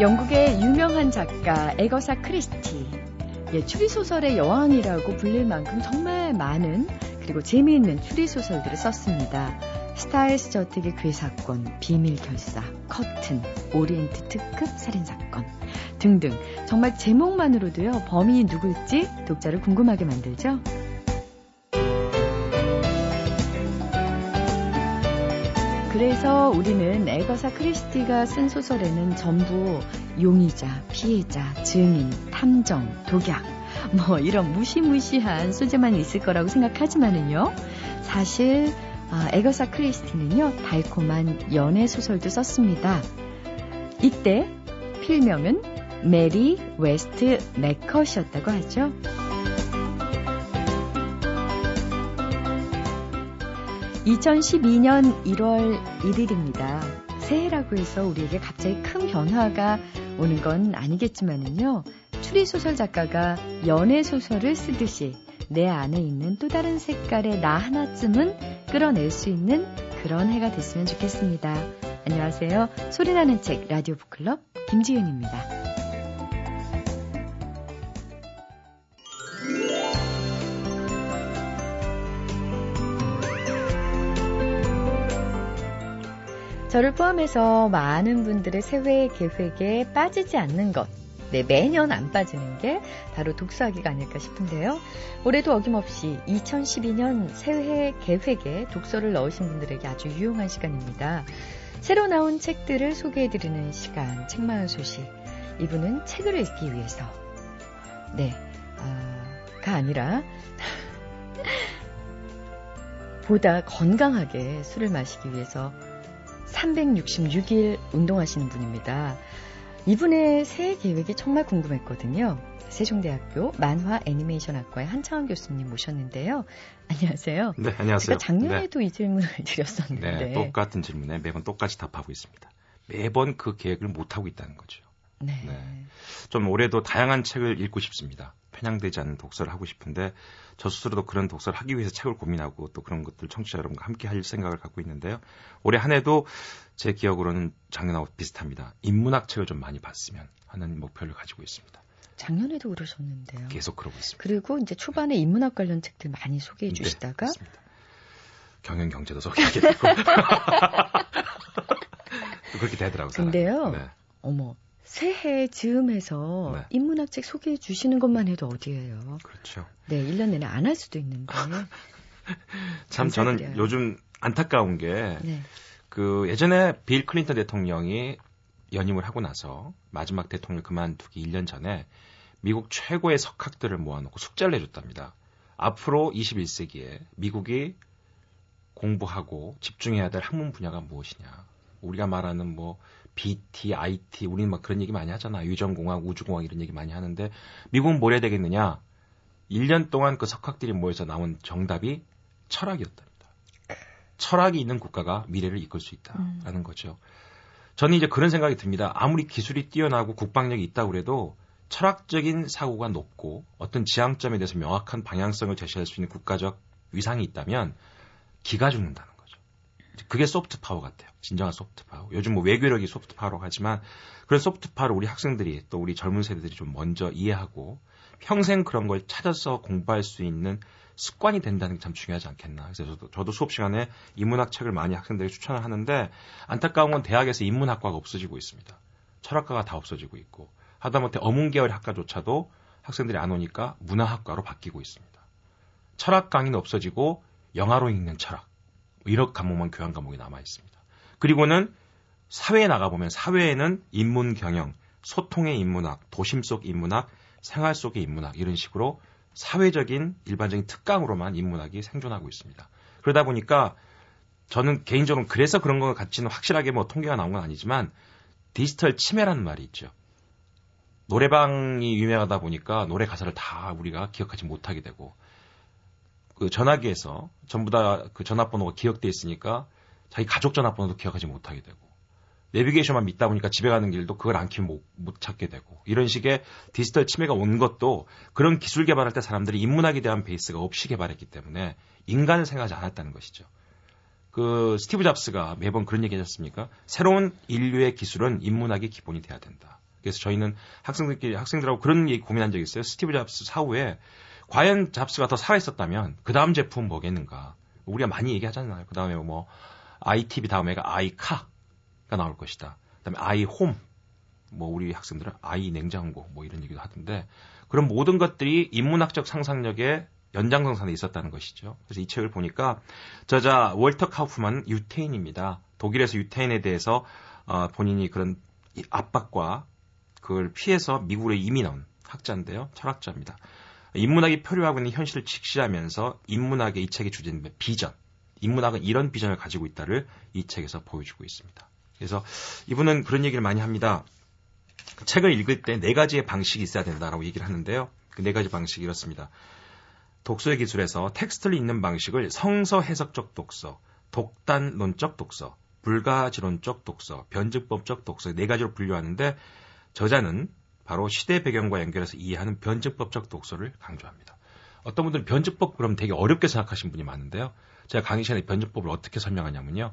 영국의 유명한 작가 에거사 크리스티. 예, 추리소설의 여왕이라고 불릴 만큼 정말 많은 그리고 재미있는 추리소설들을 썼습니다. 스타일스 저택의 괴사건, 비밀 결사, 커튼, 오리엔트 특급 살인사건 등등 정말 제목만으로도요 범인이 누굴지 독자를 궁금하게 만들죠. 그래서 우리는 에거사 크리스티가 쓴 소설에는 전부 용의자, 피해자, 증인, 탐정, 독약, 뭐 이런 무시무시한 소재만 있을 거라고 생각하지만은요. 사실 아, 에거사 크리스티는요 달콤한 연애 소설도 썼습니다. 이때 필명은 메리 웨스트매콧이었다고 하죠. 2012년 1월 1일입니다. 새해라고 해서 우리에게 갑자기 큰 변화가 오는 건 아니겠지만은요. 추리소설 작가가 연애소설을 쓰듯이 내 안에 있는 또 다른 색깔의 나 하나쯤은 끌어낼 수 있는 그런 해가 됐으면 좋겠습니다. 안녕하세요. 소리나는 책 라디오 북클럽 김지윤입니다. 저를 포함해서 많은 분들의 새해 계획에 빠지지 않는 것. 네, 매년 안 빠지는 게 바로 독서하기가 아닐까 싶은데요. 올해도 어김없이 2012년 새해 계획에 독서를 넣으신 분들에게 아주 유용한 시간입니다. 새로 나온 책들을 소개해드리는 시간, 책마을 소식. 이분은 책을 읽기 위해서. 네, 어, 가 아니라, 보다 건강하게 술을 마시기 위해서 366일 운동하시는 분입니다. 이분의 새해 계획이 정말 궁금했거든요. 세종대학교 만화 애니메이션학과의 한창원 교수님 모셨는데요. 안녕하세요. 네, 안녕하세요. 제가 작년에도 네. 이 질문을 드렸었는데. 네, 똑같은 질문에 매번 똑같이 답하고 있습니다. 매번 그 계획을 못 하고 있다는 거죠. 네. 네. 좀 올해도 다양한 책을 읽고 싶습니다. 편향되지 않는 독서를 하고 싶은데 저 스스로도 그런 독서를 하기 위해서 책을 고민하고 또 그런 것들 청취자 여러분과 함께 할 생각을 갖고 있는데요. 올해 한 해도 제 기억으로는 작년하고 비슷합니다. 인문학 책을 좀 많이 봤으면 하는 목표를 가지고 있습니다. 작년에도 그러셨는데요. 계속 그러고 있습니다. 그리고 이제 초반에 인문학 관련 책들 많이 소개해 네, 주시다가 네, 경영 경제도 소개하게 되고 그렇게 되더라고요. 근데요. 네. 어머 새해 즈음해서 네. 인문학 책 소개해 주시는 것만 해도 어디예요? 그렇죠. 네, 1년 내내 안 할 수도 있는데. 참 저는 요즘 안타까운 게, 네. 그 예전에 빌 클린턴 대통령이 연임을 하고 나서 마지막 대통령 그만두기 1년 전에 미국 최고의 석학들을 모아놓고 숙제를 내줬답니다. 앞으로 21세기에 미국이 공부하고 집중해야 될 학문 분야가 무엇이냐. 우리가 말하는 뭐 BT, IT, 우리는 막 그런 얘기 많이 하잖아. 유전공학, 우주공학 이런 얘기 많이 하는데 미국은 뭘 해야 되겠느냐? 1년 동안 그 석학들이 모여서 나온 정답이 철학이었답니다. 철학이 있는 국가가 미래를 이끌 수 있다라는 음. 거죠. 저는 이제 그런 생각이 듭니다. 아무리 기술이 뛰어나고 국방력이 있다고 그래도 철학적인 사고가 높고 어떤 지향점에 대해서 명확한 방향성을 제시할 수 있는 국가적 위상이 있다면 기가 죽는다는 그게 soft power 같아요. 진정한 soft power. 요즘 뭐 외교력이 soft power라고 하지만 그런 soft power를 우리 학생들이 또 우리 젊은 세대들이 좀 먼저 이해하고 평생 그런 걸 찾아서 공부할 수 있는 습관이 된다는 게 참 중요하지 않겠나. 그래서 저도, 저도 수업 시간에 인문학 책을 많이 학생들에게 추천을 하는데 안타까운 건 대학에서 인문학과가 없어지고 있습니다. 철학과가 다 없어지고 있고 하다못해 어문계열 학과조차도 학생들이 안 오니까 문화학과로 바뀌고 있습니다. 철학 강의는 없어지고 영화로 읽는 철학, 이런 과목만 교양 과목이 남아 있습니다. 그리고는 사회에 나가보면 사회에는 인문 경영, 소통의 인문학, 도심 속 인문학, 생활 속의 인문학 이런 식으로 사회적인 일반적인 특강으로만 인문학이 생존하고 있습니다. 그러다 보니까 저는 개인적으로 그래서 그런 것 같지는 확실하게 뭐 통계가 나온 건 아니지만 디지털 치매라는 말이 있죠. 노래방이 유명하다 보니까 노래 가사를 다 우리가 기억하지 못하게 되고 그 전화기에서 전부 다 그 전화번호가 기억돼 있으니까 자기 가족 전화번호도 기억하지 못하게 되고 내비게이션만 믿다 보니까 집에 가는 길도 그걸 안 키면 못, 못 찾게 되고 이런 식의 디지털 치매가 온 것도 그런 기술 개발할 때 사람들이 인문학에 대한 베이스가 없이 개발했기 때문에 인간을 생각하지 않았다는 것이죠. 그 스티브 잡스가 매번 그런 얘기 하셨습니까? 새로운 인류의 기술은 인문학이 기본이 돼야 된다. 그래서 저희는 학생들끼리 학생들하고 그런 얘기 고민한 적이 있어요. 스티브 잡스 사후에 과연 잡스가 더 살아있었다면 그 다음 제품 뭐겠는가. 우리가 많이 얘기하잖아요. 그 다음에 뭐 ITV 다음에가 아이카가 나올 것이다. 그다음에 아이홈 뭐 우리 학생들은 아이 냉장고 뭐 이런 얘기도 하던데 그런 모든 것들이 인문학적 상상력에 연장선상에 있었다는 것이죠. 그래서 이 책을 보니까 저자 월터 카우프만 유태인입니다. 독일에서 유태인에 대해서 어, 본인이 그런 압박과 그걸 피해서 미국으로 이민 온 학자인데요. 철학자입니다. 인문학이 표류하고 있는 현실을 직시하면서 인문학의 이 책의 주제는 비전. 인문학은 이런 비전을 가지고 있다를 이 책에서 보여주고 있습니다. 그래서 이분은 그런 얘기를 많이 합니다. 책을 읽을 때 네 가지의 방식이 있어야 된다라고 얘기를 하는데요. 그 네 가지 방식이 이렇습니다. 독서의 기술에서 텍스트를 읽는 방식을 성서 해석적 독서, 독단론적 독서, 불가지론적 독서, 변증법적 독서 네 가지로 분류하는데 저자는 바로 시대 배경과 연결해서 이해하는 변증법적 독서를 강조합니다. 어떤 분들은 변증법 그럼 되게 어렵게 생각하시는 분이 많은데요. 제가 강의 시간에 변증법을 어떻게 설명하냐면요.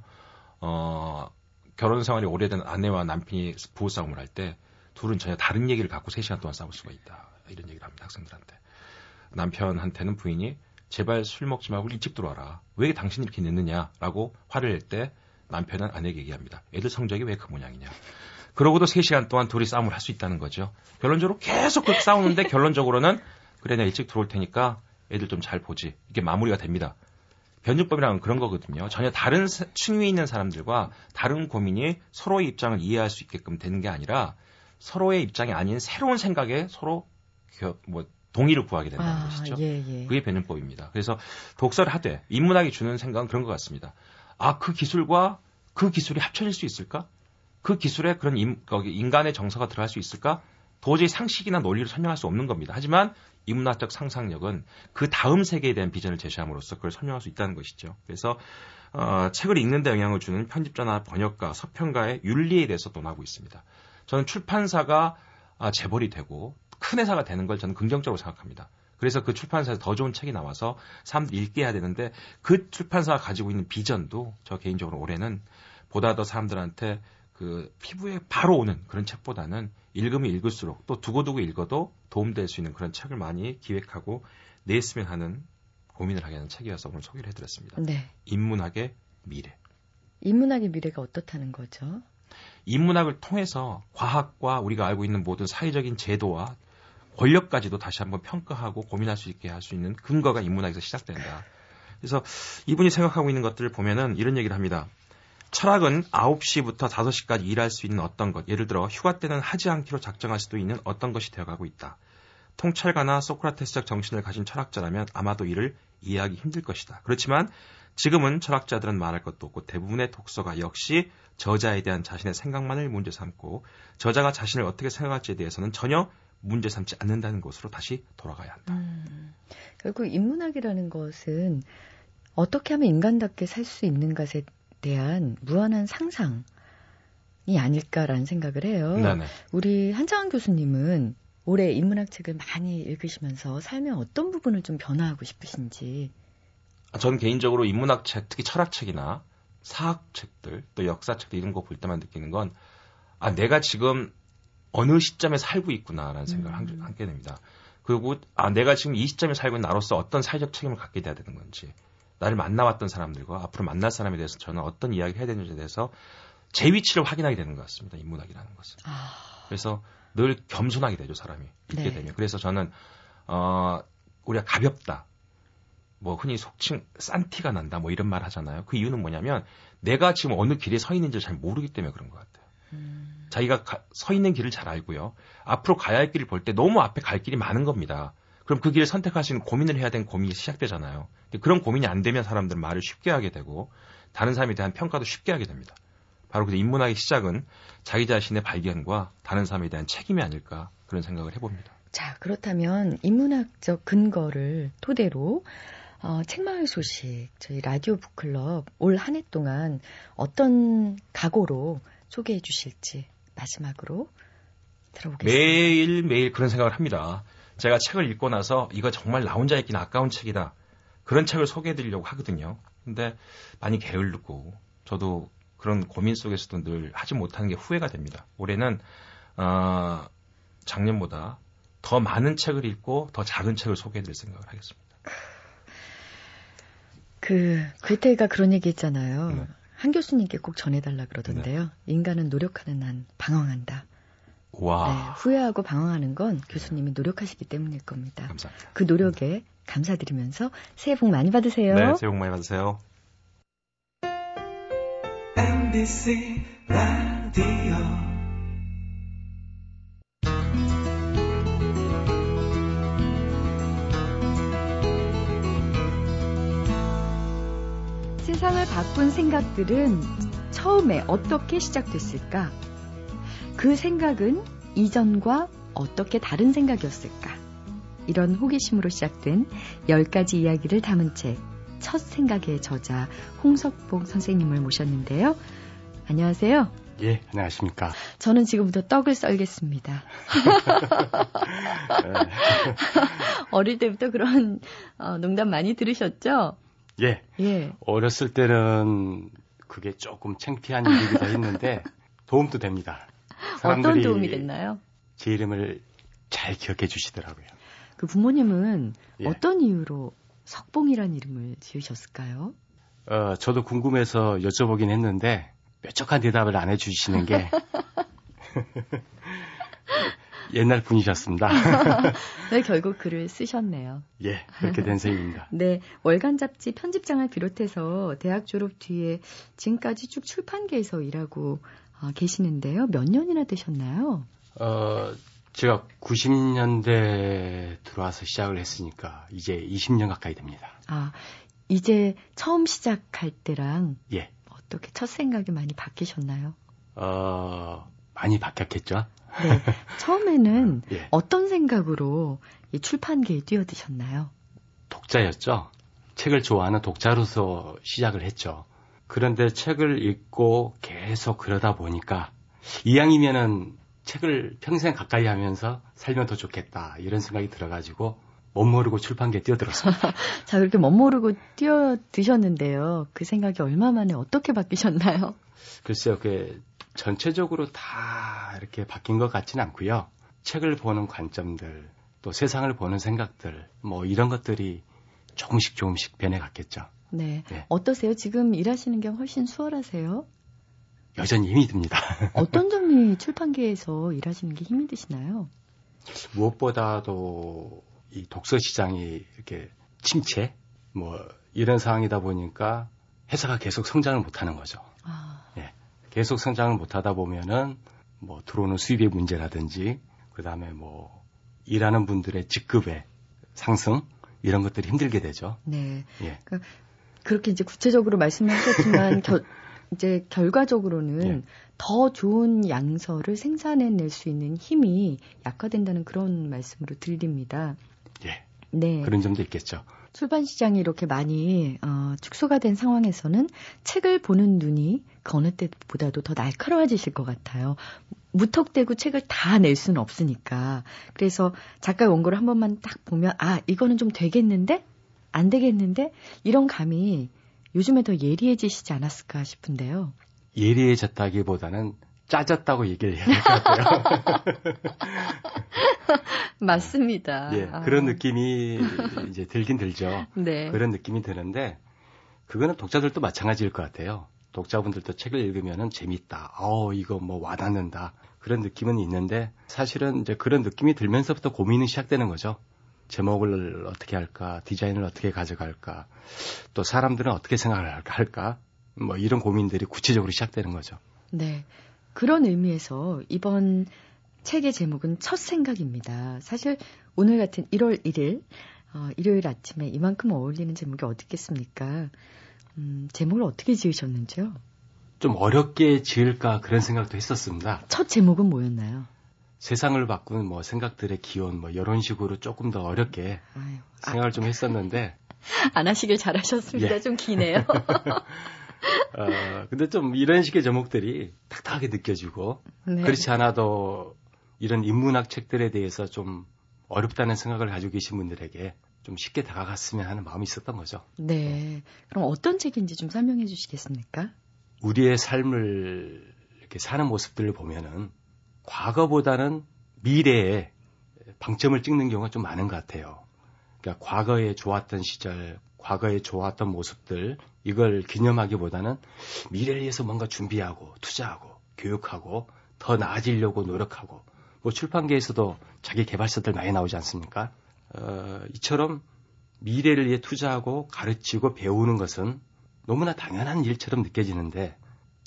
어, 결혼 생활이 오래된 아내와 남편이 부부 싸움을 할 때 둘은 전혀 다른 얘기를 갖고 3시간 동안 싸울 수가 있다. 이런 얘기를 합니다. 학생들한테. 남편한테는 부인이 제발 술 먹지 말고 일찍 들어와라. 왜 당신이 이렇게 늦느냐라고 화를 낼 때 남편은 아내에게 얘기합니다. 애들 성적이 왜 그 모양이냐. 그러고도 3시간 동안 둘이 싸움을 할 수 있다는 거죠. 결론적으로 계속 그렇게 싸우는데 결론적으로는 그래 내가 일찍 들어올 테니까 애들 좀 잘 보지. 이게 마무리가 됩니다. 변증법이라는 그런 거거든요. 전혀 다른 층위에 있는 사람들과 다른 고민이 서로의 입장을 이해할 수 있게끔 되는 게 아니라 서로의 입장이 아닌 새로운 생각에 서로 뭐 동의를 구하게 된다는 아, 것이죠. 예, 예. 그게 변증법입니다. 그래서 독서를 하되 인문학이 주는 생각은 그런 것 같습니다. 아, 그 기술과 그 기술이 합쳐질 수 있을까? 그 기술에 그런 인, 인간의 정서가 들어갈 수 있을까? 도저히 상식이나 논리로 설명할 수 없는 겁니다. 하지만 인문학적 상상력은 그 다음 세계에 대한 비전을 제시함으로써 그걸 설명할 수 있다는 것이죠. 그래서 어, 책을 읽는 데 영향을 주는 편집자나 번역가, 서평가의 윤리에 대해서 논하고 있습니다. 저는 출판사가 아, 재벌이 되고 큰 회사가 되는 걸 저는 긍정적으로 생각합니다. 그래서 그 출판사에서 더 좋은 책이 나와서 사람들이 읽게 해야 되는데 그 출판사가 가지고 있는 비전도 저 개인적으로 올해는 보다 더 사람들한테 그 피부에 바로 오는 그런 책보다는 읽으면 읽을수록 또 두고두고 읽어도 도움될 수 있는 그런 책을 많이 기획하고 냈으면 하는 고민을 하게 하는 책이어서 오늘 소개를 해드렸습니다. 네. 인문학의 미래. 인문학의 미래가 어떻다는 거죠? 인문학을 통해서 과학과 우리가 알고 있는 모든 사회적인 제도와 권력까지도 다시 한번 평가하고 고민할 수 있게 할 수 있는 근거가 인문학에서 시작된다. 그래서 이분이 생각하고 있는 것들을 보면은 이런 얘기를 합니다. 철학은 9시부터 5시까지 일할 수 있는 어떤 것, 예를 들어 휴가 때는 하지 않기로 작정할 수도 있는 어떤 것이 되어가고 있다. 통찰가나 소크라테스적 정신을 가진 철학자라면 아마도 이를 이해하기 힘들 것이다. 그렇지만 지금은 철학자들은 말할 것도 없고 대부분의 독서가 역시 저자에 대한 자신의 생각만을 문제 삼고 저자가 자신을 어떻게 생각할지에 대해서는 전혀 문제 삼지 않는다는 것으로 다시 돌아가야 한다. 음, 결국 인문학이라는 것은 어떻게 하면 인간답게 살 수 있는 것에 대한 무한한 상상이 아닐까라는 생각을 해요. 네네. 우리 한정환 교수님은 올해 인문학 책을 많이 읽으시면서 삶의 어떤 부분을 좀 변화하고 싶으신지. 저는 개인적으로 인문학 책, 특히 철학 책이나 사학 책들, 또 역사 책들 이런 거 볼 때만 느끼는 건, 아, 내가 지금 어느 시점에 살고 있구나라는 생각을 음. 하게 됩니다. 그리고, 아, 내가 지금 이 시점에 살고 있는 나로서 어떤 사회적 책임을 갖게 돼야 되는 건지. 나를 만나왔던 사람들과 앞으로 만날 사람에 대해서 저는 어떤 이야기를 해야 되는지에 대해서 제 위치를 확인하게 되는 것 같습니다. 인문학이라는 것은. 아... 그래서 늘 겸손하게 되죠, 사람이. 읽게 네. 되면. 그래서 저는, 어, 우리가 가볍다. 뭐 흔히 속칭 싼 티가 난다. 뭐 이런 말 하잖아요. 그 이유는 뭐냐면 내가 지금 어느 길에 서 있는지를 잘 모르기 때문에 그런 것 같아요. 음... 자기가 가, 서 있는 길을 잘 알고요. 앞으로 가야 할 길을 볼 때 너무 앞에 갈 길이 많은 겁니다. 그럼 그 길을 있는 고민을 해야 되는 고민이 시작되잖아요. 그런 고민이 안 되면 사람들은 말을 쉽게 하게 되고 다른 사람에 대한 평가도 쉽게 하게 됩니다. 바로 그 인문학의 시작은 자기 자신의 발견과 다른 사람에 대한 책임이 아닐까 그런 생각을 해봅니다. 자, 그렇다면 인문학적 근거를 토대로 어, 책마을 소식 저희 라디오 북클럽 올 한 해 동안 어떤 각오로 소개해 주실지 마지막으로 들어보겠습니다. 매일 매일 그런 생각을 합니다. 제가 책을 읽고 나서 이거 정말 나 혼자 읽기는 아까운 책이다. 그런 책을 소개해 드리려고 하거든요. 근데 많이 게을르고 저도 그런 고민 속에서도 늘 하지 못하는 게 후회가 됩니다. 올해는 어, 작년보다 더 많은 책을 읽고 더 작은 책을 소개해 드릴 생각을 하겠습니다. 그 그때가 그런 얘기 했잖아요. 네. 한 교수님께 꼭 전해달라 그러던데요. 네. 인간은 노력하는 한 방황한다. 와. 네, 후회하고 방황하는 건 교수님이 노력하시기 때문일 겁니다. 감사합니다. 그 노력에 감사드리면서 새해 복 많이 받으세요. 네, 새해 복 많이 받으세요. MBC 라디오 세상을 바꾼 생각들은 처음에 어떻게 시작됐을까? 그 생각은 이전과 어떻게 다른 생각이었을까? 이런 호기심으로 시작된 10가지 이야기를 담은 책, 첫 생각의 저자 홍석봉 선생님을 모셨는데요. 안녕하세요. 예, 안녕하십니까. 저는 지금부터 떡을 썰겠습니다. 어릴 때부터 그런 어, 농담 많이 들으셨죠? 예. 예. 어렸을 때는 그게 조금 창피한 일이기도 했는데 도움도 됩니다. 어떤 도움이 됐나요? 제 이름을 잘 기억해 주시더라고요. 그 부모님은 예. 어떤 이유로 석봉이라는 이름을 지으셨을까요? 어, 저도 궁금해서 여쭤보긴 했는데 뾰족한 대답을 안 해주시는 게 옛날 분이셨습니다. 네, 결국 글을 쓰셨네요. 예, 그렇게 된 셈입니다. 네, 월간 잡지 편집장을 비롯해서 대학 졸업 뒤에 지금까지 쭉 출판계에서 일하고 어, 계시는데요. 몇 년이나 되셨나요? 어, 제가 90년대 들어와서 시작을 했으니까 이제 20년 가까이 됩니다. 아, 이제 처음 시작할 때랑 예. 어떻게 첫 생각이 많이 바뀌셨나요? 어, 많이 바뀌었겠죠. 네. 처음에는 예. 어떤 생각으로 이 출판계에 뛰어드셨나요? 독자였죠. 책을 좋아하는 독자로서 시작을 했죠. 그런데 책을 읽고 계속 그러다 보니까 이왕이면은 책을 평생 가까이 하면서 살면 더 좋겠다 이런 생각이 들어가지고 멋모르고 출판계에 뛰어들었습니다. 자 그렇게 멋모르고 뛰어드셨는데요. 그 생각이 얼마 만에 어떻게 바뀌셨나요? 글쎄요, 그 전체적으로 다 이렇게 바뀐 것 같지는 않고요. 책을 보는 관점들, 또 세상을 보는 생각들, 뭐 이런 것들이 조금씩 조금씩 변해갔겠죠. 네. 네. 어떠세요? 지금 일하시는 게 훨씬 수월하세요? 여전히 힘이 듭니다. 어떤 점이 출판계에서 일하시는 게 힘이 드시나요? 무엇보다도 이 독서 시장이 이렇게 침체, 뭐 이런 상황이다 보니까 회사가 계속 성장을 못하는 거죠. 계속 성장을 못하다 보면은 뭐 들어오는 수입의 문제라든지 그 다음에 뭐 일하는 분들의 직급의 상승 이런 것들이 힘들게 되죠. 네. 예. 그러니까 그렇게 이제 구체적으로 말씀하셨지만 겨, 이제 결과적으로는 예. 더 좋은 양서를 생산해낼 수 있는 힘이 약화된다는 그런 말씀으로 들립니다. 예. 네. 그런 점도 있겠죠. 출판 시장이 이렇게 많이 어, 축소가 된 상황에서는 책을 보는 눈이 그 어느 때보다도 더 날카로워지실 것 같아요. 무턱대고 책을 다 낼 수는 없으니까. 그래서 작가의 원고를 한 번만 딱 보면 아 이거는 좀 되겠는데 안 되겠는데 이런 감이 요즘에 더 예리해지시지 않았을까 싶은데요. 예리해졌다기보다는 짜졌다고 얘기를 해야 될 것 같아요. 맞습니다. 예, 아. 그런 느낌이 이제 들긴 들죠. 네. 그런 느낌이 드는데 그거는 독자들도 마찬가지일 것 같아요. 독자분들도 책을 읽으면 재밌다. 어, 이거 뭐 와닿는다. 그런 느낌은 있는데 사실은 이제 그런 느낌이 들면서부터 고민이 시작되는 거죠. 제목을 어떻게 할까, 디자인을 어떻게 가져갈까, 또 사람들은 어떻게 생각을 할까, 뭐 이런 고민들이 구체적으로 시작되는 거죠. 네. 그런 의미에서 이번 책의 제목은 첫 생각입니다. 사실 오늘 같은 1월 1일, 어, 일요일 아침에 이만큼 어울리는 제목이 어떻겠습니까? 음, 제목을 어떻게 지으셨는지요? 좀 어렵게 지을까 그런 생각도 했었습니다. 첫 제목은 뭐였나요? 세상을 바꾸는 뭐 생각들의 기원 뭐 이런 식으로 조금 더 어렵게 아유, 생각을 아, 좀 했었는데 안 하시길 잘하셨습니다. 예. 좀 기네요. 어, 근데 좀 이런 식의 제목들이 딱딱하게 느껴지고 네. 그렇지 않아도 이런 인문학 책들에 대해서 좀 어렵다는 생각을 가지고 계신 분들에게 좀 쉽게 다가갔으면 하는 마음이 있었던 거죠. 네. 그럼 어떤 책인지 좀 설명해 주시겠습니까? 우리의 삶을 이렇게 사는 모습들을 보면은 과거보다는 미래에 방점을 찍는 경우가 좀 많은 것 같아요. 그러니까 과거에 좋았던 시절, 과거에 좋았던 모습들 이걸 기념하기보다는 미래를 위해서 뭔가 준비하고 투자하고 교육하고 더 나아지려고 노력하고 뭐 출판계에서도 자기 개발서들 많이 나오지 않습니까? 어, 이처럼 미래를 위해 투자하고 가르치고 배우는 것은 너무나 당연한 일처럼 느껴지는데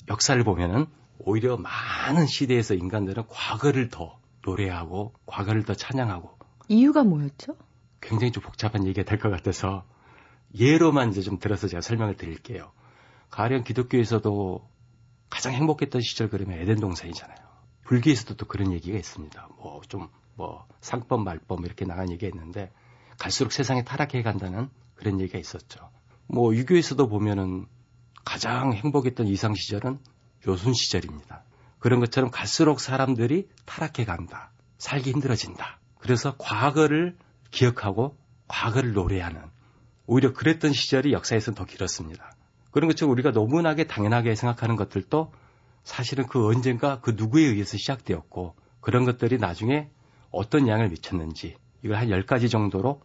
역사를 보면은 오히려 많은 시대에서 인간들은 과거를 더 노래하고 과거를 더 찬양하고 이유가 뭐였죠? 굉장히 좀 복잡한 얘기가 될 것 같아서 예로만 이제 좀 들어서 제가 설명을 드릴게요. 가령 기독교에서도 가장 행복했던 시절 그러면 에덴 동산이잖아요. 불교에서도 또 그런 얘기가 있습니다. 뭐 좀뭐 뭐 상법 말법 이렇게 나간 얘기가 있는데 갈수록 세상이 타락해 간다는 그런 얘기가 있었죠. 뭐 유교에서도 보면은 가장 행복했던 이상 시절은 요순 시절입니다. 그런 것처럼 갈수록 사람들이 타락해 간다. 살기 힘들어진다. 그래서 과거를 기억하고 과거를 노래하는 오히려 그랬던 시절이 역사에서는 더 길었습니다. 그런 것처럼 우리가 너무나게 당연하게 생각하는 것들도 사실은 그 언젠가 그 누구에 의해서 시작되었고 그런 것들이 나중에 어떤 양을 미쳤는지 이걸 한 10가지 정도로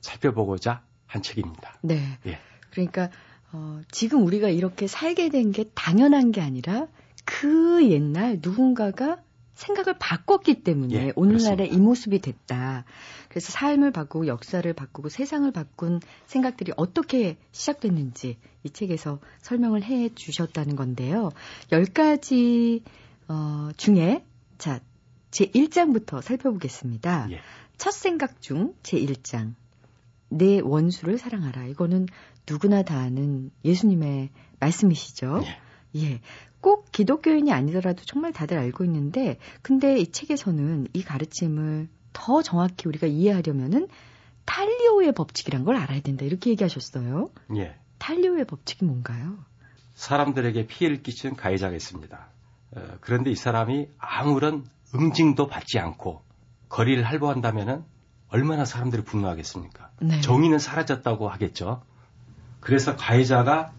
살펴보고자 한 책입니다. 네. 예. 그러니까 어, 지금 우리가 이렇게 살게 된 게 당연한 게 아니라 그 옛날 누군가가 생각을 바꿨기 때문에 예, 오늘날의 이 모습이 됐다. 그래서 삶을 바꾸고 역사를 바꾸고 세상을 바꾼 생각들이 어떻게 시작됐는지 이 책에서 설명을 해 주셨다는 건데요. 10가지 어, 중에 자, 제 1장부터 살펴보겠습니다. 예. 첫 생각 중 제 1장. 내 원수를 사랑하라. 이거는 누구나 다 아는 예수님의 말씀이시죠. 예. 예. 꼭 기독교인이 아니더라도 정말 다들 알고 있는데, 근데 이 책에서는 이 가르침을 더 정확히 우리가 이해하려면은 탈리오의 법칙이란 걸 알아야 된다. 이렇게 얘기하셨어요. 예. 탈리오의 법칙이 뭔가요? 사람들에게 피해를 끼치는 가해자가 있습니다. 어, 그런데 이 사람이 아무런 응징도 받지 않고 거리를 할보한다면은 얼마나 사람들이 분노하겠습니까? 네. 정의는 사라졌다고 하겠죠. 그래서 가해자가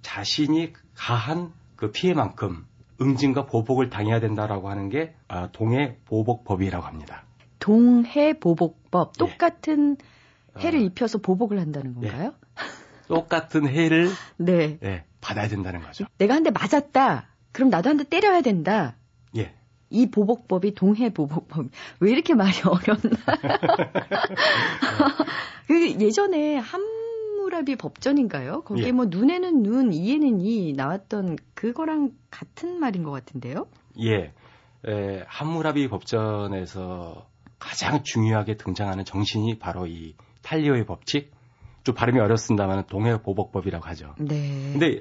자신이 가한 그 피해만큼 응징과 보복을 당해야 된다라고 하는 게 아, 동해 보복법이라고 합니다. 동해 보복법 예. 똑같은 예. 해를 어. 입혀서 보복을 한다는 건가요? 예. 똑같은 해를 네. 예, 받아야 된다는 거죠. 내가 한 대 맞았다. 그럼 나도 한 대 때려야 된다. 예. 이 보복법이 동해 보복법. 왜 이렇게 말이 어렵나? 그 예전에 한 하무라비 법전인가요? 거기에 예. 뭐 눈에는 눈, 이에는 이 나왔던 그거랑 같은 말인 것 같은데요? 예. 에, 함무라비 법전에서 가장 중요하게 등장하는 정신이 바로 이 탈리오의 법칙. 좀 발음이 어렵습니다만 동해보복법이라고 하죠. 네. 근데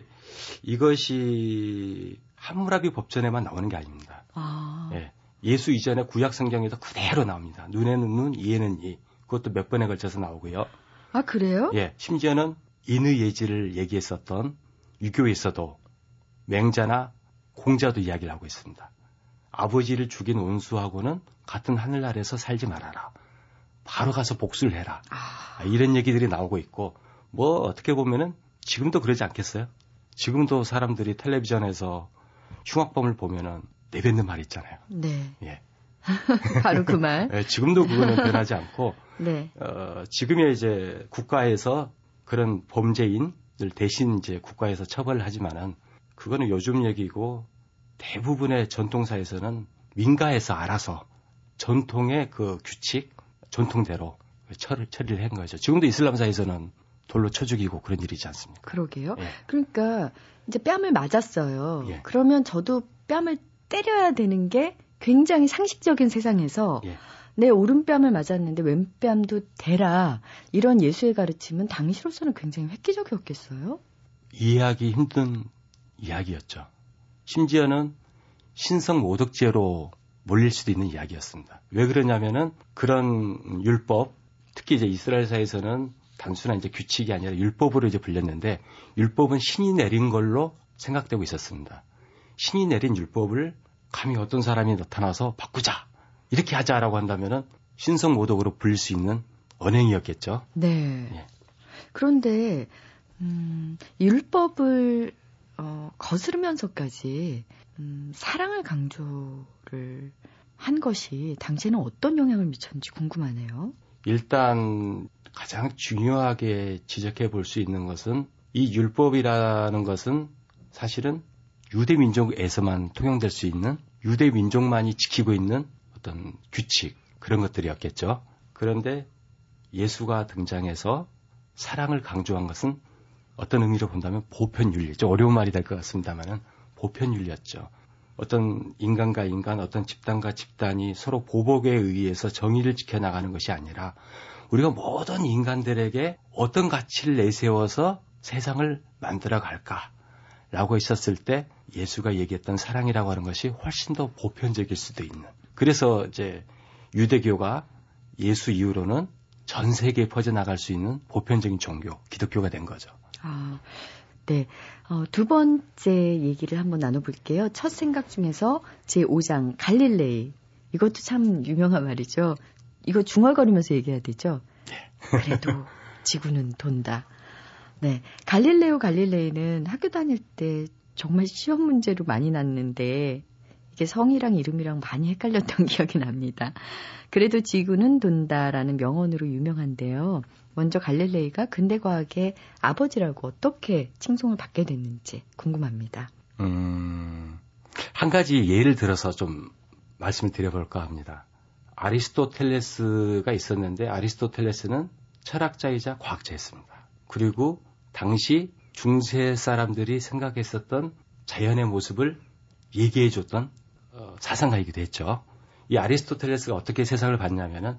이것이 함무라비 법전에만 나오는 게 아닙니다. 아. 예. 예수 이전에 구약 성경에도 그대로 나옵니다. 눈에는 눈, 이에는 이. 그것도 몇 번에 걸쳐서 나오고요. 아, 그래요? 예. 심지어는 인의 예지를 얘기했었던 유교에서도 맹자나 공자도 이야기를 하고 있습니다. 아버지를 죽인 원수하고는 같은 하늘 아래서 살지 말아라. 바로 가서 복수를 해라. 아... 이런 얘기들이 나오고 있고, 뭐, 어떻게 보면은 지금도 그러지 않겠어요? 지금도 사람들이 텔레비전에서 흉악범을 보면은 내뱉는 말 있잖아요. 네. 예. 바로 그 말. 네, 지금도 그거는 변하지 않고 네. 어, 지금의 이제 국가에서 그런 범죄인을 대신 이제 국가에서 처벌을 하지만은 그거는 요즘 얘기고 대부분의 전통사에서는 민가에서 알아서 전통의 그 규칙, 전통대로 처를, 처리를 한 거죠. 지금도 이슬람사에서는 돌로 쳐 죽이고 그런 일이지 않습니까? 그러게요. 예. 그러니까 이제 뺨을 맞았어요. 예. 그러면 저도 뺨을 때려야 되는 게 굉장히 상식적인 세상에서 예. 내 오른뺨을 맞았는데 왼뺨도 대라 이런 예수의 가르침은 당시로서는 굉장히 획기적이었겠어요. 이해하기 힘든 이야기였죠. 심지어는 신성 모독죄로 몰릴 수도 있는 이야기였습니다. 왜 그러냐면은 그런 율법, 특히 이제 이스라엘사에서는 단순한 이제 규칙이 아니라 율법으로 이제 불렸는데 율법은 신이 내린 걸로 생각되고 있었습니다. 신이 내린 율법을 감히 어떤 사람이 나타나서 바꾸자 이렇게 하자라고 한다면은 신성 모독으로 불릴 수 있는 언행이었겠죠. 네. 예. 그런데 음, 율법을 어, 거스르면서까지 음, 사랑을 강조를 한 것이 당시에는 어떤 영향을 미쳤는지 궁금하네요. 일단 가장 중요하게 지적해 볼 수 있는 것은 이 율법이라는 것은 사실은 유대 민족에서만 통용될 수 있는 유대 민족만이 지키고 있는 어떤 규칙 그런 것들이었겠죠. 그런데 예수가 등장해서 사랑을 강조한 것은 어떤 의미로 본다면 보편윤리죠. 어려운 말이 될 것 같습니다만은 보편윤리였죠. 어떤 인간과 인간, 어떤 집단과 집단이 서로 보복에 의해서 정의를 지켜나가는 것이 아니라 우리가 모든 인간들에게 어떤 가치를 내세워서 세상을 만들어 갈까 라고 있었을 때 예수가 얘기했던 사랑이라고 하는 것이 훨씬 더 보편적일 수도 있는. 그래서 이제 유대교가 예수 이후로는 전 세계에 퍼져나갈 수 있는 보편적인 종교, 기독교가 된 거죠. 아, 네. 어, 두 번째 얘기를 한번 나눠볼게요. 첫 생각 중에서 제 5장 갈릴레이. 이것도 참 유명한 말이죠. 이거 중얼거리면서 얘기해야 되죠. 네. 그래도 지구는 돈다. 네. 갈릴레오 갈릴레이는 학교 다닐 때 정말 시험 문제로 많이 났는데 이게 성이랑 이름이랑 많이 헷갈렸던 기억이 납니다. 그래도 지구는 돈다라는 명언으로 유명한데요. 먼저 갈릴레이가 근대 과학의 아버지라고 어떻게 칭송을 받게 됐는지 궁금합니다. 음, 한 가지 예를 들어서 좀 말씀을 드려볼까 합니다. 아리스토텔레스가 있었는데 아리스토텔레스는 철학자이자 과학자였습니다. 그리고 당시 중세 사람들이 생각했었던 자연의 모습을 얘기해 줬던 어, 사상가이기도 했죠. 이 아리스토텔레스가 어떻게 세상을 봤냐면은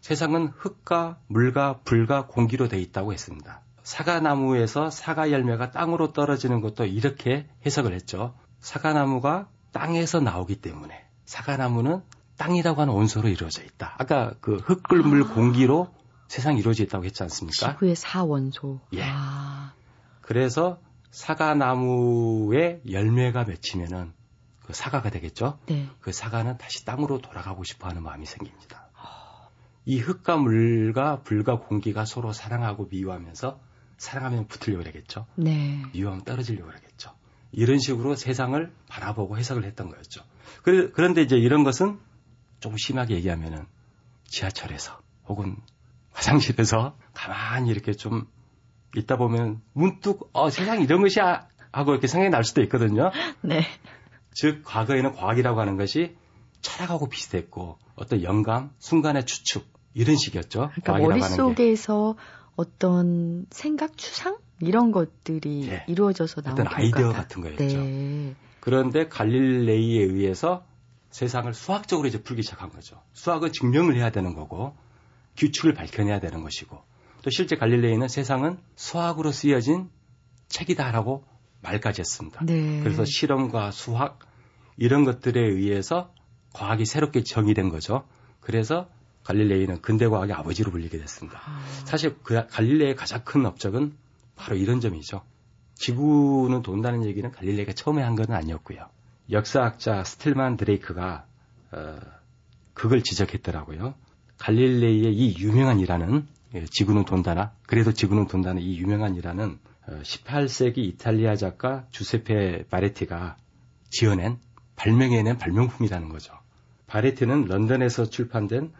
세상은 흙과 물과 불과 공기로 돼 있다고 했습니다. 사과나무에서 사과 열매가 땅으로 떨어지는 것도 이렇게 해석을 했죠. 사과나무가 땅에서 나오기 때문에 사과나무는 땅이라고 하는 원소로 이루어져 있다. 아까 그 흙, 물, 아. 공기로 세상이 이루어져 있다고 했지 않습니까? 지구의 사원소. 예. 아. 그래서 사과나무에 열매가 맺히면은 그 사과가 되겠죠. 네. 그 사과는 다시 땅으로 돌아가고 싶어 하는 마음이 생깁니다. 이 흙과 물과 불과 공기가 서로 사랑하고 미워하면서 사랑하면 붙으려고 그러겠죠. 네. 미워하면 떨어지려고 그러겠죠. 이런 식으로 세상을 바라보고 해석을 했던 거였죠. 그런데 이제 이런 것은 좀 심하게 얘기하면은 지하철에서 혹은 화장실에서 가만히 이렇게 좀 있다 보면 문득 어 세상 이런 것이 야 하고 이렇게 생각이 날 수도 있거든요. 네. 즉 과거에는 과학이라고 하는 것이 철학하고 비슷했고 어떤 영감, 순간의 추측 이런 식이었죠. 그러니까 머릿속에서 어떤 생각, 추상 이런 것들이 네. 이루어져서 나온 어떤 아이디어 같은 거였죠. 네. 그런데 갈릴레이에 의해서 세상을 수학적으로 이제 풀기 시작한 거죠. 수학은 증명을 해야 되는 거고 규칙을 밝혀내야 되는 것이고 또 실제 갈릴레이는 세상은 수학으로 쓰여진 책이다라고 말까지 했습니다. 네. 그래서 실험과 수학 이런 것들에 의해서 과학이 새롭게 정의된 거죠. 그래서 갈릴레이는 근대 과학의 아버지로 불리게 됐습니다. 아. 사실 그 갈릴레이의 가장 큰 업적은 바로 이런 점이죠. 지구는 돈다는 얘기는 갈릴레이가 처음에 한 건 아니었고요. 역사학자 스틸만 드레이크가 어, 그걸 지적했더라고요. 갈릴레이의 이 유명한 일하는 예, 지구는 돈다나 그래도 지구는 돈다는 이 유명한 어, 18세기 이탈리아 작가 주세페 바레티가 지어낸 발명해낸 발명품이라는 거죠. 바레티는 런던에서 출판된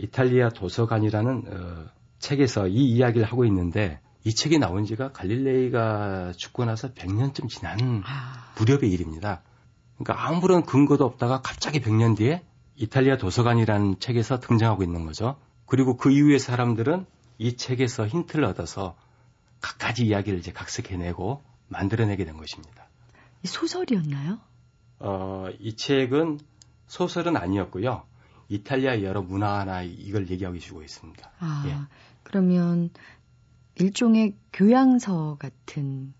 이탈리아 도서관이라는 어, 책에서 이 이야기를 하고 있는데 이 책이 나온 지가 갈릴레이가 죽고 나서 100년쯤 지난 아. 무렵의 일입니다. 그러니까 아무런 근거도 없다가 갑자기 100년 뒤에 이탈리아 도서관이라는 책에서 등장하고 있는 거죠. 그리고 그 이후에 사람들은 이 책에서 힌트를 얻어서 각가지 이야기를 이제 각색해내고 만들어내게 된 것입니다. 소설이었나요? 어, 이 책은 소설은 아니었고요. 이탈리아 여러 문화나 이걸 얘기하고 계시고 있습니다. 아, 예. 그러면 일종의 교양서 같은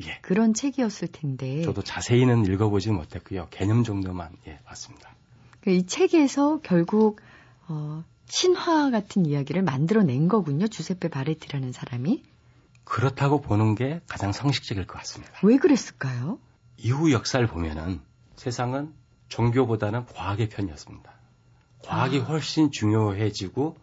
예. 그런 책이었을 텐데. 저도 자세히는 읽어보지 못했고요. 개념 정도만 예, 봤습니다. 그이 책에서 결국 어, 신화 같은 이야기를 만들어낸 거군요. 주세페 바레티라는 사람이. 그렇다고 보는 게 가장 성식적일 것 같습니다. 왜 그랬을까요? 이후 역사를 보면은 세상은 종교보다는 과학의 편이었습니다. 과학이 아. 훨씬 중요해지고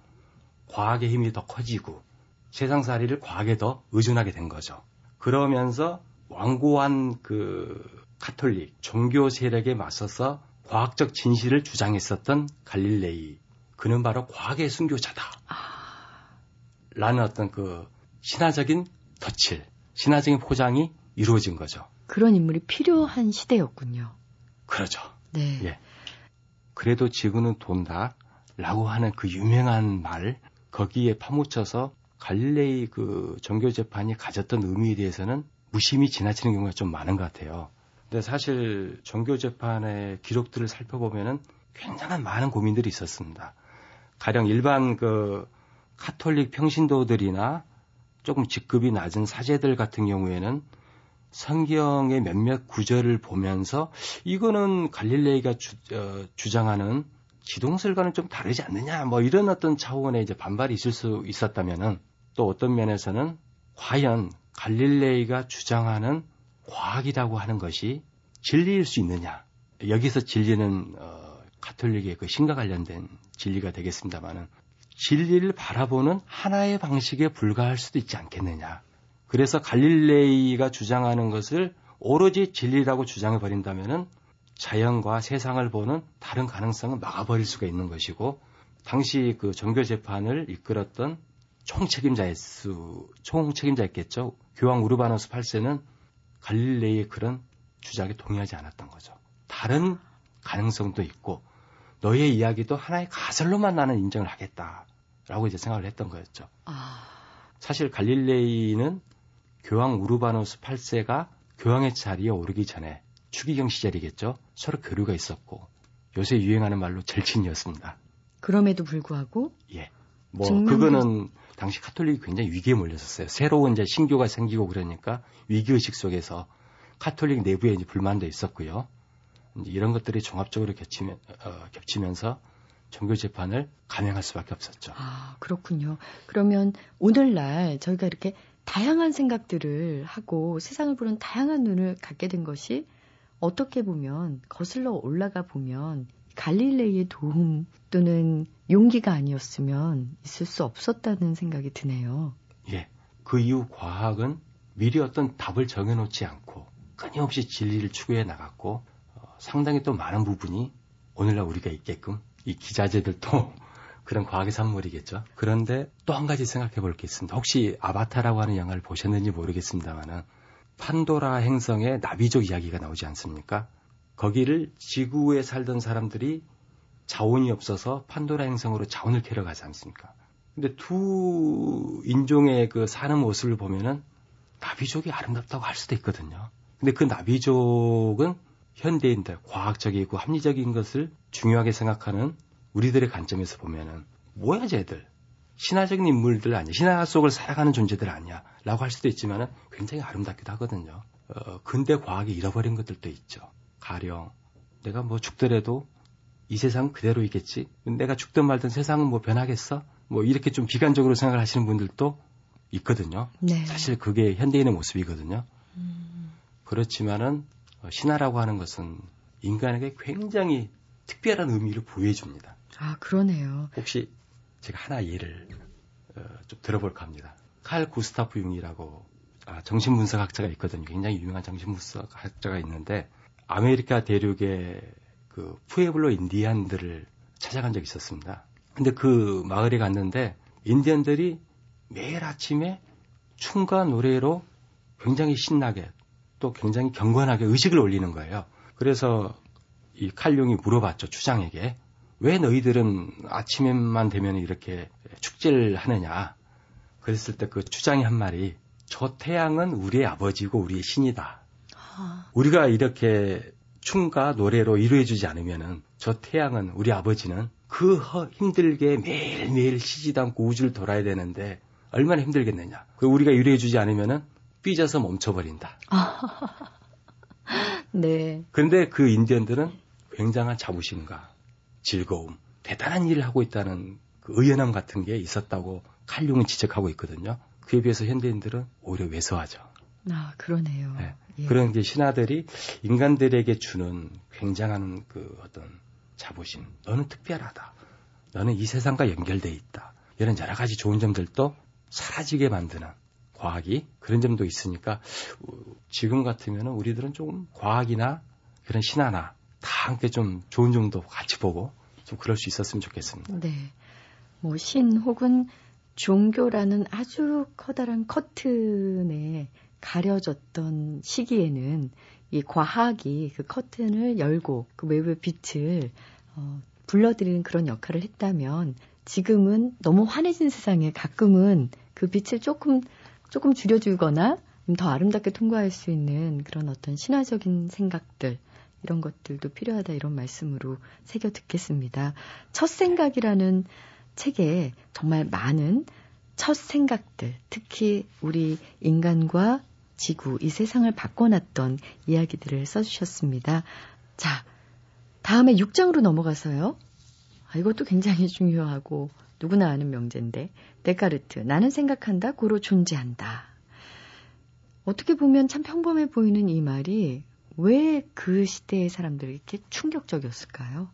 과학의 힘이 더 커지고 세상살이를 과학에 더 의존하게 된 거죠. 그러면서 완고한 그 카톨릭 종교 세력에 맞서서 과학적 진실을 주장했었던 갈릴레이. 그는 바로 과학의 순교자다. 아... 라는 어떤 그 신화적인 덧칠, 신화적인 포장이 이루어진 거죠. 그런 인물이 필요한 시대였군요. 그러죠. 네. 예. 그래도 지구는 돈다. 라고 하는 그 유명한 말, 거기에 파묻혀서 갈릴레이 그 종교 재판이 가졌던 의미에 대해서는 무심히 지나치는 경우가 좀 많은 것 같아요. 근데 사실 종교 재판의 기록들을 살펴보면은 굉장한 많은 고민들이 있었습니다. 가령 일반 그 카톨릭 평신도들이나 조금 직급이 낮은 사제들 같은 경우에는 성경의 몇몇 구절을 보면서 이거는 갈릴레이가 주, 어, 주장하는 지동설과는 좀 다르지 않느냐 뭐 이런 어떤 차원의 이제 반발이 있을 수 있었다면은 또 어떤 면에서는 과연 갈릴레이가 주장하는 과학이라고 하는 것이 진리일 수 있느냐 여기서 진리는 어, 가톨릭의 그 신과 관련된 진리가 되겠습니다만은 진리를 바라보는 하나의 방식에 불과할 수도 있지 않겠느냐 그래서 갈릴레이가 주장하는 것을 오로지 진리라고 주장해 버린다면은 자연과 세상을 보는 다른 가능성은 막아버릴 수가 있는 것이고 당시 그 종교 재판을 이끌었던 총책임자였 수, 총책임자였겠죠. 교황 우르바노스 8세는 갈릴레이의 그런 주장에 동의하지 않았던 거죠. 다른 가능성도 있고 너의 이야기도 하나의 가설로만 나는 인정을 하겠다라고 이제 생각을 했던 거였죠. 아... 사실 갈릴레이는 교황 우르바노스 8세가 교황의 자리에 오르기 전에 추기경 시절이겠죠. 서로 교류가 있었고 요새 유행하는 말로 절친이었습니다. 그럼에도 불구하고 예. 뭐 그거는 당시 카톨릭이 굉장히 위기에 몰렸었어요. 새로운 이제 신교가 생기고 그러니까 위기 의식 속에서 카톨릭 내부에 이제 불만도 있었고요. 이제 이런 것들이 종합적으로 겹치면, 어, 겹치면서 종교 재판을 감행할 수밖에 없었죠. 아 그렇군요. 그러면 오늘날 저희가 이렇게 다양한 생각들을 하고 세상을 보는 다양한 눈을 갖게 된 것이 어떻게 보면 거슬러 올라가 보면 갈릴레이의 도움 또는 용기가 아니었으면 있을 수 없었다는 생각이 드네요. 예. 그 이후 과학은 미리 어떤 답을 정해놓지 않고 끊임없이 진리를 추구해 나갔고 어, 상당히 또 많은 부분이 오늘날 우리가 있게끔 이 기자재들도 그런 과학의 산물이겠죠. 그런데 또 한 가지 생각해 볼 게 있습니다. 혹시 아바타라고 하는 영화를 보셨는지 모르겠습니다만은 판도라 행성의 나비족 이야기가 나오지 않습니까? 거기를 지구에 살던 사람들이 자원이 없어서 판도라 행성으로 자원을 캐러 가지 않습니까? 근데 두 인종의 그 사는 모습을 보면은 나비족이 아름답다고 할 수도 있거든요. 근데 그 나비족은 현대인들, 과학적이고 합리적인 것을 중요하게 생각하는 우리들의 관점에서 보면은 뭐야 쟤들? 신화적인 인물들 아니야? 신화 속을 살아가는 존재들 아니야? 라고 할 수도 있지만은 굉장히 아름답기도 하거든요. 어, 근대 과학이 잃어버린 것들도 있죠 가령 내가 뭐 죽더라도 이 세상 그대로 있겠지 내가 죽든 말든 세상은 뭐 변하겠어 뭐 이렇게 좀 비관적으로 생각을 하시는 분들도 있거든요 네. 사실 그게 현대인의 모습이거든요 음. 그렇지만은 어, 신화라고 하는 것은 인간에게 굉장히 특별한 의미를 부여해 줍니다. 아, 그러네요. 혹시 제가 하나 예를 어, 좀 들어볼까 합니다. 칼 구스타프 융이라고 아, 정신분석학자가 있거든요. 굉장히 유명한 정신분석학자가 있는데 아메리카 대륙의 그 푸에블로 인디안들을 찾아간 적이 있었습니다. 근데 그 마을에 갔는데 인디언들이 매일 아침에 춤과 노래로 굉장히 신나게 또 굉장히 경건하게 의식을 올리는 거예요. 그래서 이 칼 융이 물어봤죠 추장에게 왜 너희들은 아침에만 되면 이렇게 축제를 하느냐 그랬을 때 그 추장이 한 말이 저 태양은 우리의 아버지고 우리의 신이다 아. 우리가 이렇게 춤과 노래로 이루어주지 않으면은 저 태양은 우리 아버지는 그 힘들게 매일매일 쉬지도 않고 우주를 돌아야 되는데 얼마나 힘들겠느냐. 그 우리가 유래해주지 않으면은 삐져서 멈춰버린다. 네. 그런데 그 인디언들은 굉장한 자부심과 즐거움, 대단한 일을 하고 있다는 그 의연함 같은 게 있었다고 칼융은 지적하고 있거든요. 그에 비해서 현대인들은 오히려 왜소하죠. 아, 그러네요. 네. 예. 그런 게 신하들이 인간들에게 주는 굉장한 그 어떤 자부심. 너는 특별하다. 너는 이 세상과 연결돼 있다. 이런 여러 가지 좋은 점들도 사라지게 만드는 과학이 그런 점도 있으니까 지금 같으면 우리들은 조금 과학이나 그런 신화나 다 함께 좀 좋은 점도 같이 보고 좀 그럴 수 있었으면 좋겠습니다. 네. 뭐 신 혹은 종교라는 아주 커다란 커튼에 가려졌던 시기에는 이 과학이 그 커튼을 열고 그 외부의 빛을 어, 불러들이는 그런 역할을 했다면 지금은 너무 환해진 세상에 가끔은 그 빛을 조금 조금 줄여주거나 더 아름답게 통과할 수 있는 그런 어떤 신화적인 생각들 이런 것들도 필요하다 이런 말씀으로 새겨 듣겠습니다. 첫 생각이라는 책에 정말 많은 첫 생각들, 특히 우리 인간과 지구, 이 세상을 바꿔놨던 이야기들을 써주셨습니다. 자, 다음에 6장으로 넘어가서요. 아, 이것도 굉장히 중요하고 누구나 아는 명제인데 데카르트 나는 생각한다 고로 존재한다. 어떻게 보면 참 평범해 보이는 이 말이 왜 그 시대의 사람들이 이렇게 충격적이었을까요?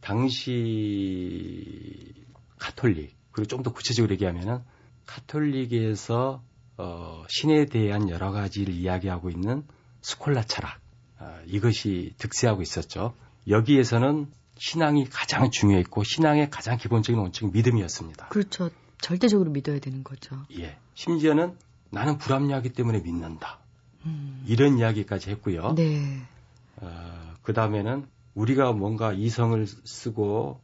당시 카톨릭 그리고 좀 더 구체적으로 얘기하면은 카톨릭에서 어, 신에 대한 여러 가지를 이야기하고 있는 스콜라 철학 어, 이것이 득세하고 있었죠. 여기에서는 신앙이 가장 중요했고 신앙의 가장 기본적인 원칙은 믿음이었습니다. 그렇죠. 절대적으로 믿어야 되는 거죠. 예. 심지어는 나는 불합리하기 때문에 믿는다. 음. 이런 이야기까지 했고요. 네. 어, 그 다음에는 우리가 뭔가 이성을 쓰고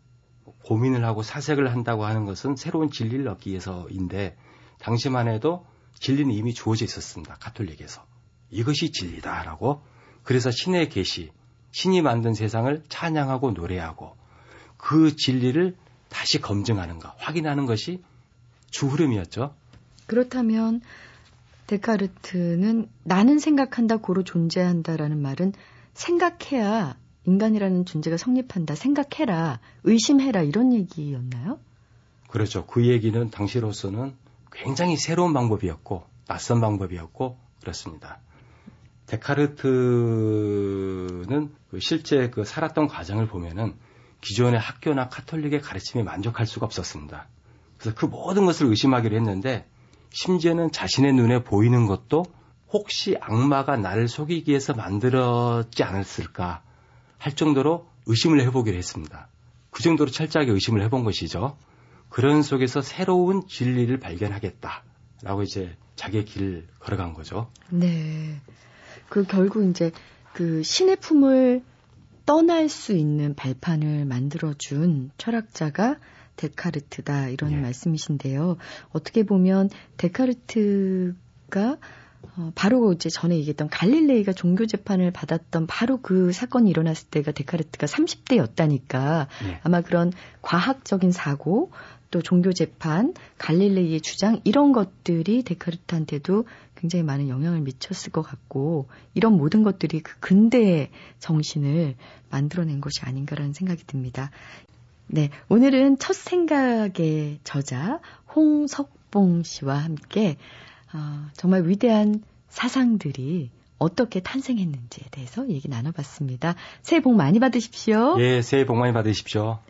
고민을 하고 사색을 한다고 하는 것은 새로운 진리를 얻기 위해서인데 당시만 해도 진리는 이미 주어져 있었습니다. 가톨릭에서. 이것이 진리다라고 그래서 신의 계시, 신이 만든 세상을 찬양하고 노래하고 그 진리를 다시 검증하는가, 확인하는 것이 주 흐름이었죠. 그렇다면 데카르트는 나는 생각한다 고로 존재한다라는 말은 생각해야 인간이라는 존재가 성립한다. 생각해라. 의심해라. 이런 얘기였나요? 그렇죠. 그 얘기는 당시로서는 굉장히 새로운 방법이었고 낯선 방법이었고 그렇습니다. 데카르트는 그 실제 그 살았던 과정을 보면은 기존의 학교나 카톨릭의 가르침에 만족할 수가 없었습니다. 그래서 그 모든 것을 의심하기로 했는데 심지어는 자신의 눈에 보이는 것도 혹시 악마가 나를 속이기 위해서 만들었지 않았을까 할 정도로 의심을 해보기로 했습니다. 그 정도로 철저하게 의심을 해본 것이죠. 그런 속에서 새로운 진리를 발견하겠다라고 이제 자기의 길을 걸어간 거죠. 네. 그 결국 이제 그 신의 품을 떠날 수 있는 발판을 만들어준 철학자가 데카르트다 이런 네. 말씀이신데요. 어떻게 보면 데카르트가 어, 바로 이제 전에 얘기했던 갈릴레이가 종교 재판을 받았던 바로 그 사건이 일어났을 때가 데카르트가 30대였다니까 네. 아마 그런 과학적인 사고 또 종교 재판, 갈릴레이의 주장 이런 것들이 데카르트한테도 굉장히 많은 영향을 미쳤을 것 같고 이런 모든 것들이 그 근대의 정신을 만들어낸 것이 아닌가라는 생각이 듭니다. 네, 오늘은 첫 생각의 저자 홍석봉 씨와 함께 어, 정말 위대한 사상들이 어떻게 탄생했는지에 대해서 얘기 나눠봤습니다. 새해 복 많이 받으십시오. 예, 새해 복 많이 받으십시오.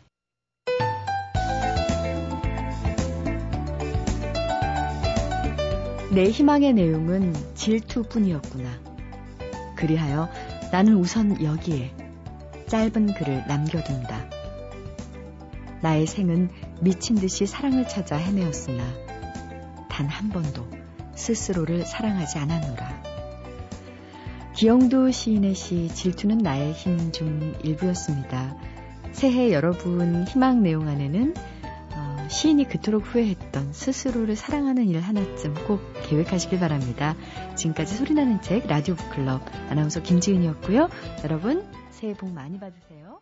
내 희망의 내용은 질투뿐이었구나. 그리하여 나는 우선 여기에 짧은 글을 남겨둔다. 나의 생은 미친 듯이 사랑을 찾아 헤매었으나 단 한 번도 스스로를 사랑하지 않았노라. 기영도 시인의 시 질투는 나의 힘 중 일부였습니다. 새해 여러분 희망 내용 안에는 어, 시인이 그토록 후회했던 스스로를 사랑하는 일 하나쯤 꼭 계획하시길 바랍니다. 지금까지 소리나는 책 라디오 북클럽 아나운서 김지은이었고요. 여러분 새해 복 많이 받으세요.